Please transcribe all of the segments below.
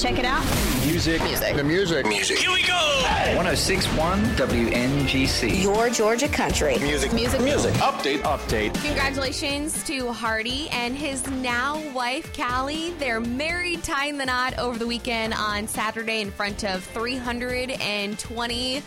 Check it out. Music. Music. The music. Music. Here we go. 1061 WNGC. Your Georgia country. Music. Music. Music. Update. Update. Congratulations to Hardy and his now wife, Callie. They're married, tying the knot over the weekend on Saturday in front of 320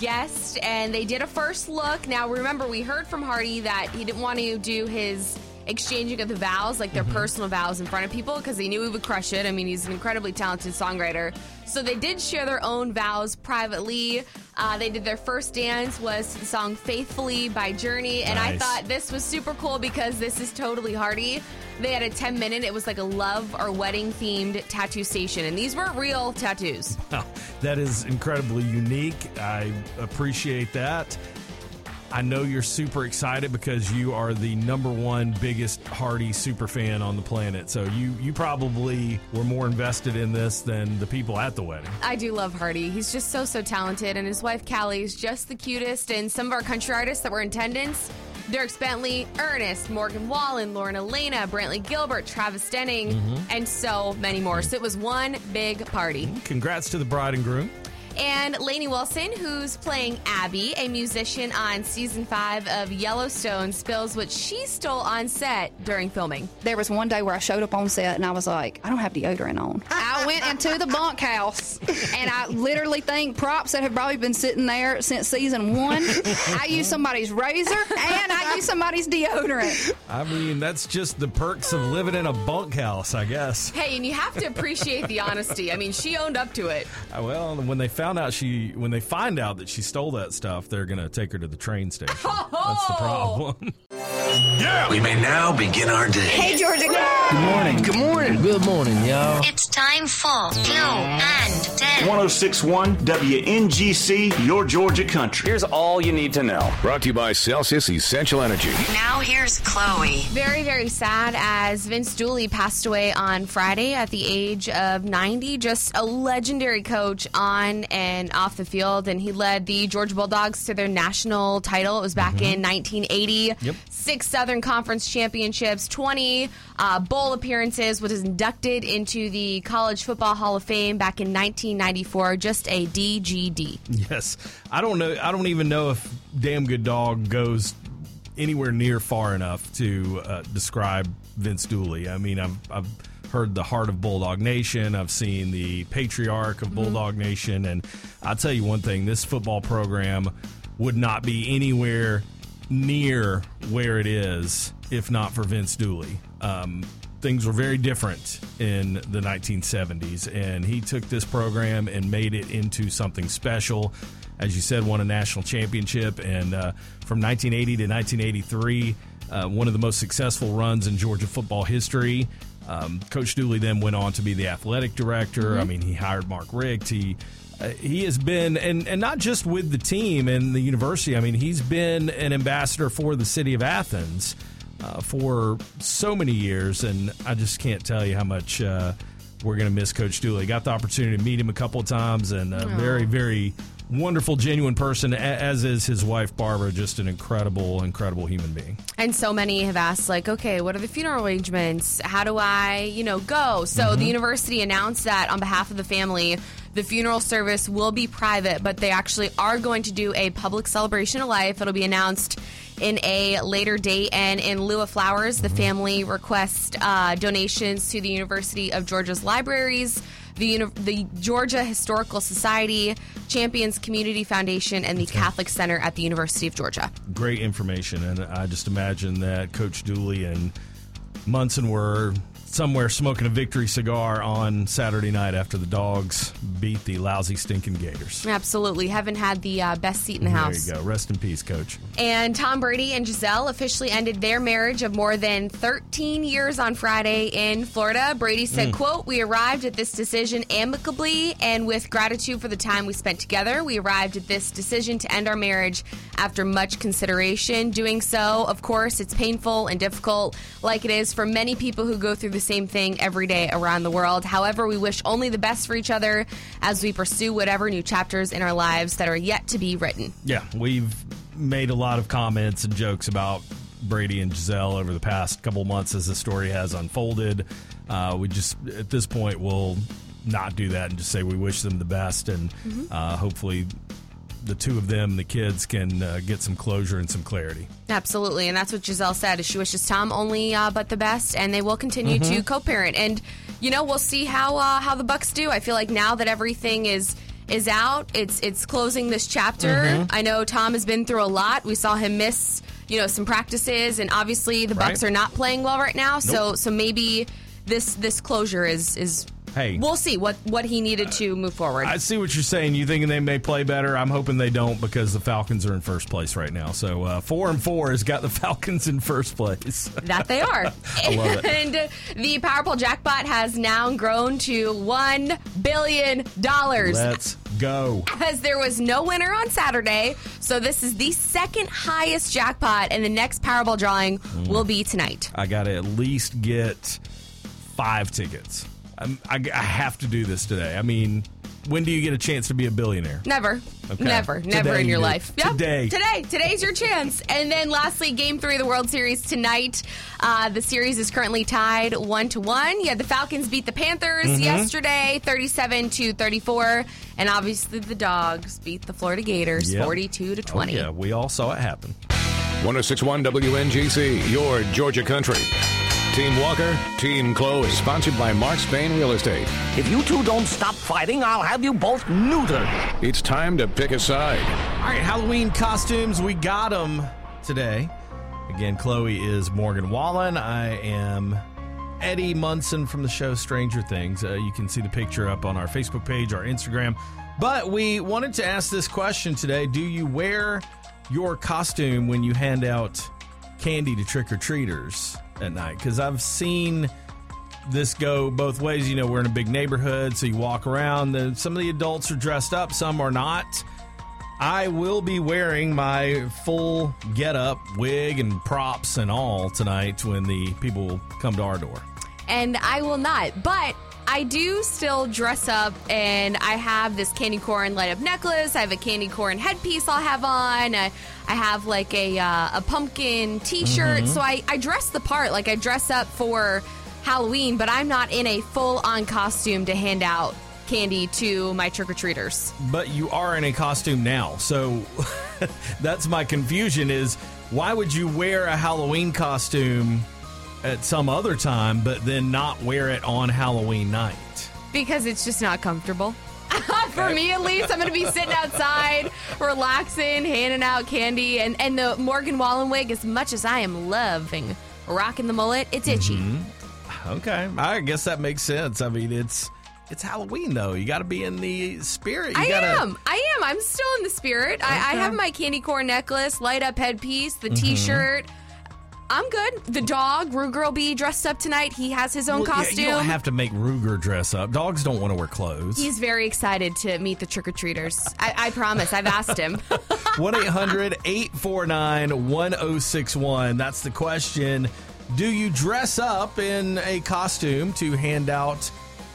guests. And they did a first look. Now, remember, we heard from Hardy that he didn't want to do his exchanging of the vows, like their personal vows in front of people, because they knew he would crush it. I mean, he's an incredibly talented songwriter. So they did share their own vows privately. Uh, they did their first dance was to the song "Faithfully" by Journey, and I thought this was super cool because this is totally Hardy. They had a 10 minute. It was like a love or wedding themed tattoo station, and these weren't real tattoos. Oh, that is incredibly unique. I appreciate that. I know you're super excited because you are the number one biggest Hardy super fan on the planet. So you you probably were more invested in this than the people at the wedding. I do love Hardy. He's just so, so talented. And his wife, Callie, is just the cutest. And some of our country artists that were in attendance Dierks Bentley, Ernest, Morgan Wallen, Lauren Alaina, Brantley Gilbert, Travis Denning, mm-hmm. and so many more. So it was one big party. Congrats to the bride and groom. And Lainey Wilson, who's playing Abby, a musician on season five of Yellowstone, spills what she stole on set during filming. There was one day where I showed up on set and I was like, I don't have deodorant on. I went into the bunkhouse and I literally think props that have probably been sitting there since season one. I used somebody's razor and I used somebody's deodorant. I mean, that's just the perks of living in a bunkhouse, I guess. Hey, and you have to appreciate the honesty. I mean, she owned up to it. Uh, Well, when they found out she, when they find out that she stole that stuff, they're gonna take her to the train station. Oh! That's the problem. yeah. We may now begin our day. Hey, Georgia. Good morning. Good morning. Good morning, y'all. It's time for Glow and Tell. 1061 WNGC, your Georgia country. Here's all you need to know. Brought to you by Celsius Essential Energy. Now here's Chloe. Very, very sad as Vince Dooley passed away on Friday at the age of 90. Just a legendary coach on and off the field. And he led the Georgia Bulldogs to their national title. It was back in 1980. Yep. Six Southern Conference championships, 20 uh, bowl appearances, was inducted into the College Football Hall of Fame back in 1994. Just a DGD. Yes, I don't know. I don't even know if "damn good dog" goes anywhere near far enough to uh, describe Vince Dooley. I mean, I've, I've heard the heart of Bulldog Nation. I've seen the patriarch of Bulldog Nation, and I'll tell you one thing: this football program would not be anywhere near where it is if not for Vince Dooley. Um, things were very different in the 1970s, and he took this program and made it into something special. As you said, won a national championship, and uh, from 1980 to 1983, uh, one of the most successful runs in Georgia football history. Um, Coach Dooley then went on to be the athletic director. I mean, he hired Mark Richt. He uh, he has been, and, and not just with the team and the university. I mean, he's been an ambassador for the city of Athens uh, for so many years, and I just can't tell you how much uh, we're going to miss Coach Dooley. Got the opportunity to meet him a couple of times, and a very, very wonderful, genuine person, as is his wife Barbara. Just an incredible, incredible human being. And so many have asked, like, okay, what are the funeral arrangements? How do I, you know, go? So the university announced that on behalf of the family, the funeral service will be private, but they actually are going to do a public celebration of life. It'll be announced in a later date. And in lieu of flowers, the family requests uh, donations to the University of Georgia's libraries. The, uni- the Georgia Historical Society, Champions Community Foundation, and the Catholic Center at the University of Georgia. great information, and I just imagine that Coach Dooley and Munson were somewhere smoking a victory cigar on Saturday night after the dogs beat the lousy, stinking Gators. Absolutely. Haven't had the uh, best seat in the There house. There you go. Rest in peace, coach. And Tom Brady and Gisele officially ended their marriage of more than 13 years on Friday in Florida. Brady said, quote, We arrived at this decision amicably and with gratitude for the time we spent together. We arrived at this decision to end our marriage after much consideration. Doing so, of course, it's painful and difficult, like it is for many people who go through the same thing every day around the world. However, we wish only the best for each other as we pursue whatever new chapters in our lives that are yet to be written. Yeah, we've made a lot of comments and jokes about Brady and Gisele over the past couple months as the story has unfolded. Uh, we just, at this point, will not do that and just say we wish them the best and uh, hopefully the two of them, the kids, can uh, get some closure and some clarity. Absolutely, and that's what Gisele said. Is she wishes Tom only uh, but the best, and they will continue to co-parent. And you know, we'll see how uh, how the Bucs do. I feel like now that everything is is out, it's it's closing this chapter. I know Tom has been through a lot. We saw him miss you know some practices, and obviously the Bucs Right. are not playing well right now. So so maybe this this closure is is. Hey. we'll see what what he needed to move forward. I see what you're saying. You thinking they may play better? I'm hoping they don't because the Falcons are in first place right now. So uh, four and four has got the Falcons in first place. That they are. I love it. And the Powerball jackpot has now grown to $1 billion. Let's go. As there was no winner on Saturday, so this is the second highest jackpot, and the next Powerball drawing Mm. will be tonight. I got to at least get five tickets. I'm, I, I have to do this today. I mean, when do you get a chance to be a billionaire? Never. Okay. Never. Never Today in your you do. life. Yep. Today. Today. Today's your chance. And then lastly, game three of the World Series tonight. Uh, the series is currently tied one to one. Yeah, the Falcons beat the Panthers Mm-hmm. yesterday, 37 to 34. And obviously the dogs beat the Florida Gators Yep. 42 to 20. Oh, yeah, we all saw it happen. 1061 WNGC, your Georgia country. Team Walker, Team Chloe. Is sponsored by Mark Spain Real Estate. If you two don't stop fighting, I'll have you both neutered. It's time to pick a side. All right, Halloween costumes. We got them today. Again, Chloe is Morgan Wallen. I am Eddie Munson from the show Stranger Things. Uh, you can see the picture up on our Facebook page, our Instagram. But we wanted to ask this question today Do you wear your costume when you hand out candy to trick or treaters at night? Because I've seen this go both ways. You know, we're in a big neighborhood, so you walk around. Some of the adults are dressed up, some are not. I will be wearing my full get up, wig, and props and all tonight when the people come to our door. and I will not. But I do still dress up, and I have this candy corn light up necklace. I have a candy corn headpiece I'll have on. I, I have like a uh, a pumpkin T-shirt, so I I dress the part. Like I dress up for Halloween, but I'm not in a full on costume to hand out candy to my trick or treaters. But you are in a costume now, so that's my confusion is why would you wear a Halloween costume at some other time, but then not wear it on Halloween night? Because it's just not comfortable. For me, at least, I'm going to be sitting outside, relaxing, handing out candy, and, and the Morgan Wallen wig. As much as I am loving rocking the mullet, it's itchy. Mm-hmm. Okay, I guess that makes sense. I mean, it's it's Halloween though. You got to be in the spirit. You I gotta, am. I am. I'm still in the spirit. I, I have my candy corn necklace, light up headpiece, the Mhm. T-shirt. I'm good. The dog, Ruger, will be dressed up tonight. He has his own Well, yeah, costume. you don't have to make Ruger dress up. Dogs don't want to wear clothes. He's very excited to meet the trick or treaters. I, I promise. I've asked him. 1 800 849 1061. That's the question. Do you dress up in a costume to hand out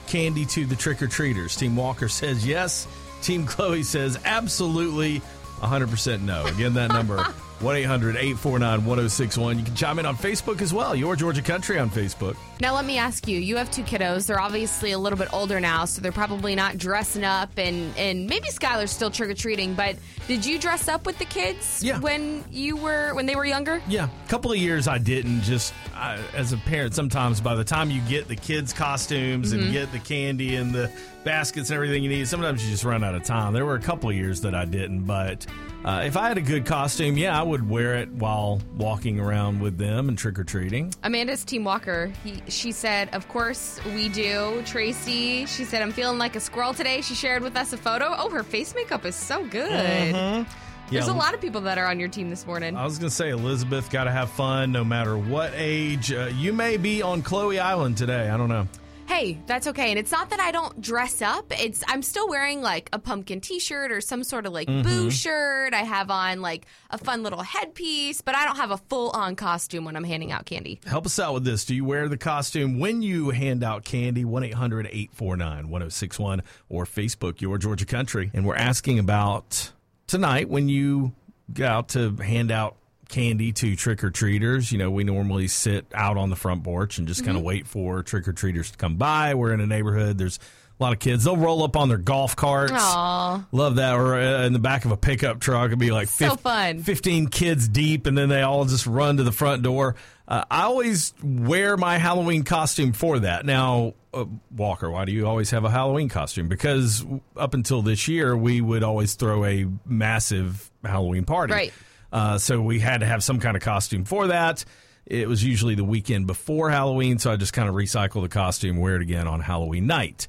candy to the trick or treaters? Team Walker says yes. Team Chloe says absolutely 100% no. Again, that number 1 800 849 1061. You can chime in on Facebook as well. Your Georgia Country on Facebook. Now, let me ask you you have two kiddos. They're obviously a little bit older now, so they're probably not dressing up, and, and maybe Skylar's still trick or treating, but did you dress up with the kids Yeah. when you were when they were younger? Yeah, a couple of years I didn't. Just I, as a parent, sometimes by the time you get the kids' costumes Mhm. and get the candy and the baskets and everything you need, sometimes you just run out of time. There were a couple of years that I didn't, but uh, if I had a good costume, yeah, I would wear it while walking around with them and trick or treating. Amanda's Team Walker. He, she said, "Of course we do." Tracy, she said, "I'm feeling like a squirrel today." She shared with us a photo. Oh, her face makeup is so good. Mhm. There's Yeah. a lot of people that are on your team this morning. I was going to say, Elizabeth, got to have fun no matter what age. Uh, you may be on Chloe Island today. I don't know. Hey, that's okay. And it's not that I don't dress up. It's I'm still wearing like a pumpkin t-shirt or some sort of like boo Mhm. shirt. I have on like a fun little headpiece, but I don't have a full-on costume when I'm handing out candy. Help us out with this. Do you wear the costume when you hand out candy? 1 800 849 1061 or Facebook, Your Georgia Country. And we're asking about tonight when you go out to hand out candy to trick or treaters. You know, we normally sit out on the front porch and just kind of wait for trick or treaters to come by. We're in a neighborhood, there's a lot of kids. They'll roll up on their golf carts. Aw. Love that. Or uh, in the back of a pickup truck, it'd be like So fif- fun. 15 kids deep, and then they all just run to the front door. Uh, I always wear my Halloween costume for that. Now, uh, Walker, why do you always have a Halloween costume? Because up until this year, we would always throw a massive Halloween party. Right. Uh, so we had to have some kind of costume for that. It was usually the weekend before Halloween, so I just kind of recycle the costume, wear it again on Halloween night.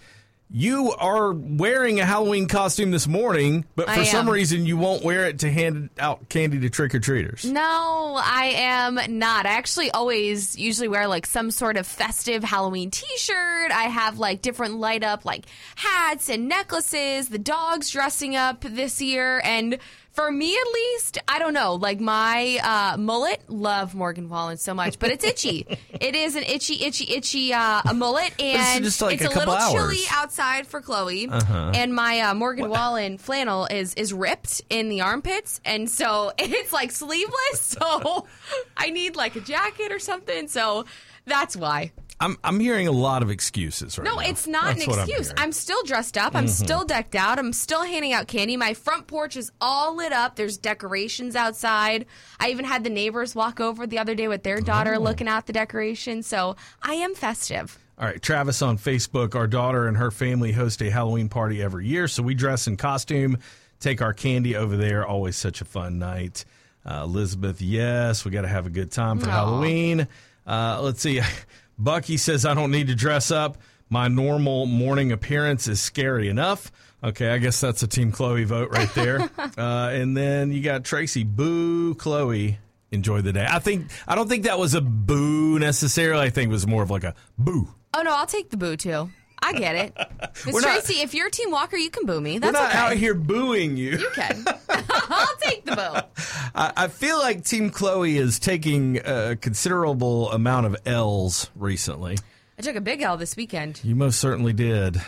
You are wearing a Halloween costume this morning, but for some reason you won't wear it to hand out candy to trick or treaters. No, I am not. I actually always usually wear like some sort of festive Halloween t-shirt. I have like different light up like hats and necklaces. The dog's dressing up this year and for me at least, I don't know, like my uh, mullet, love Morgan Wallen so much, but it's itchy. it is an itchy, itchy, itchy uh, a mullet, and just like it's a a, little hours. chilly outside for Chloe. Uh-huh. And my uh, Morgan Wallen flannel is is ripped in the armpits, and so it's like sleeveless. So I need like a jacket or something. So that's why. I'm I'm hearing a lot of excuses right No, now. it's not That's an what I'm excuse. hearing. I'm, still dressed up. I'm Mhm. still decked out. I'm still handing out candy. My front porch is all lit up. There's decorations outside. I even had the neighbors walk over the other day with their daughter Oh. looking at the decorations. So I am festive. All right, Travis on Facebook. Our daughter and her family host a Halloween party every year, so we dress in costume, take our candy over there. Always such a fun night. Uh, Elizabeth, yes, we got to have a good time for. Halloween. Uh, let's see. Bucky says I don't need to dress up. My normal morning appearance is scary enough. Okay, I guess that's a Team Chloe vote right there. uh, and then you got Tracy. Boo, Chloe. Enjoy the day. I think I don't think that was a boo necessarily. I think it was more of like a boo. Oh no, I'll take the boo too. I get it. Miss We're not- Tracy, if you're Team Walker, you can boo me. That's We're not okay. out here booing you. You can. I'll take the boo. I, I feel like Team Chloe is taking a considerable amount of L's recently. I took a big L this weekend. You most certainly did.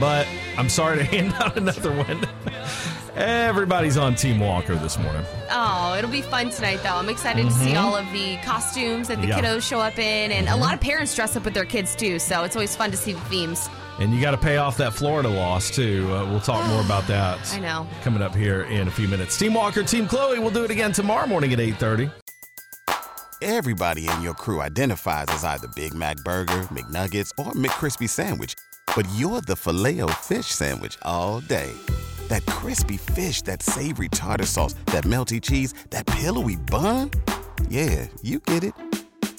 But I'm sorry to hand out another one. Everybody's on Team Walker this morning. Oh, it'll be fun tonight, though. I'm excited to see Mhm. all of the costumes that the Yeah. kiddos show up in, and a lot of parents dress up with their kids too. So it's always fun to see the themes. And you got to pay off that Florida loss, too. Uh, we'll talk more about that. I know. Coming up here in a few minutes. Team Walker, Team Chloe, we'll do it again tomorrow morning at 8.30. Everybody in your crew identifies as either Big Mac Burger, McNuggets, or McCrispy Sandwich. But you're the filet fish Sandwich all day. That crispy fish, that savory tartar sauce, that melty cheese, that pillowy bun. Yeah, you get it.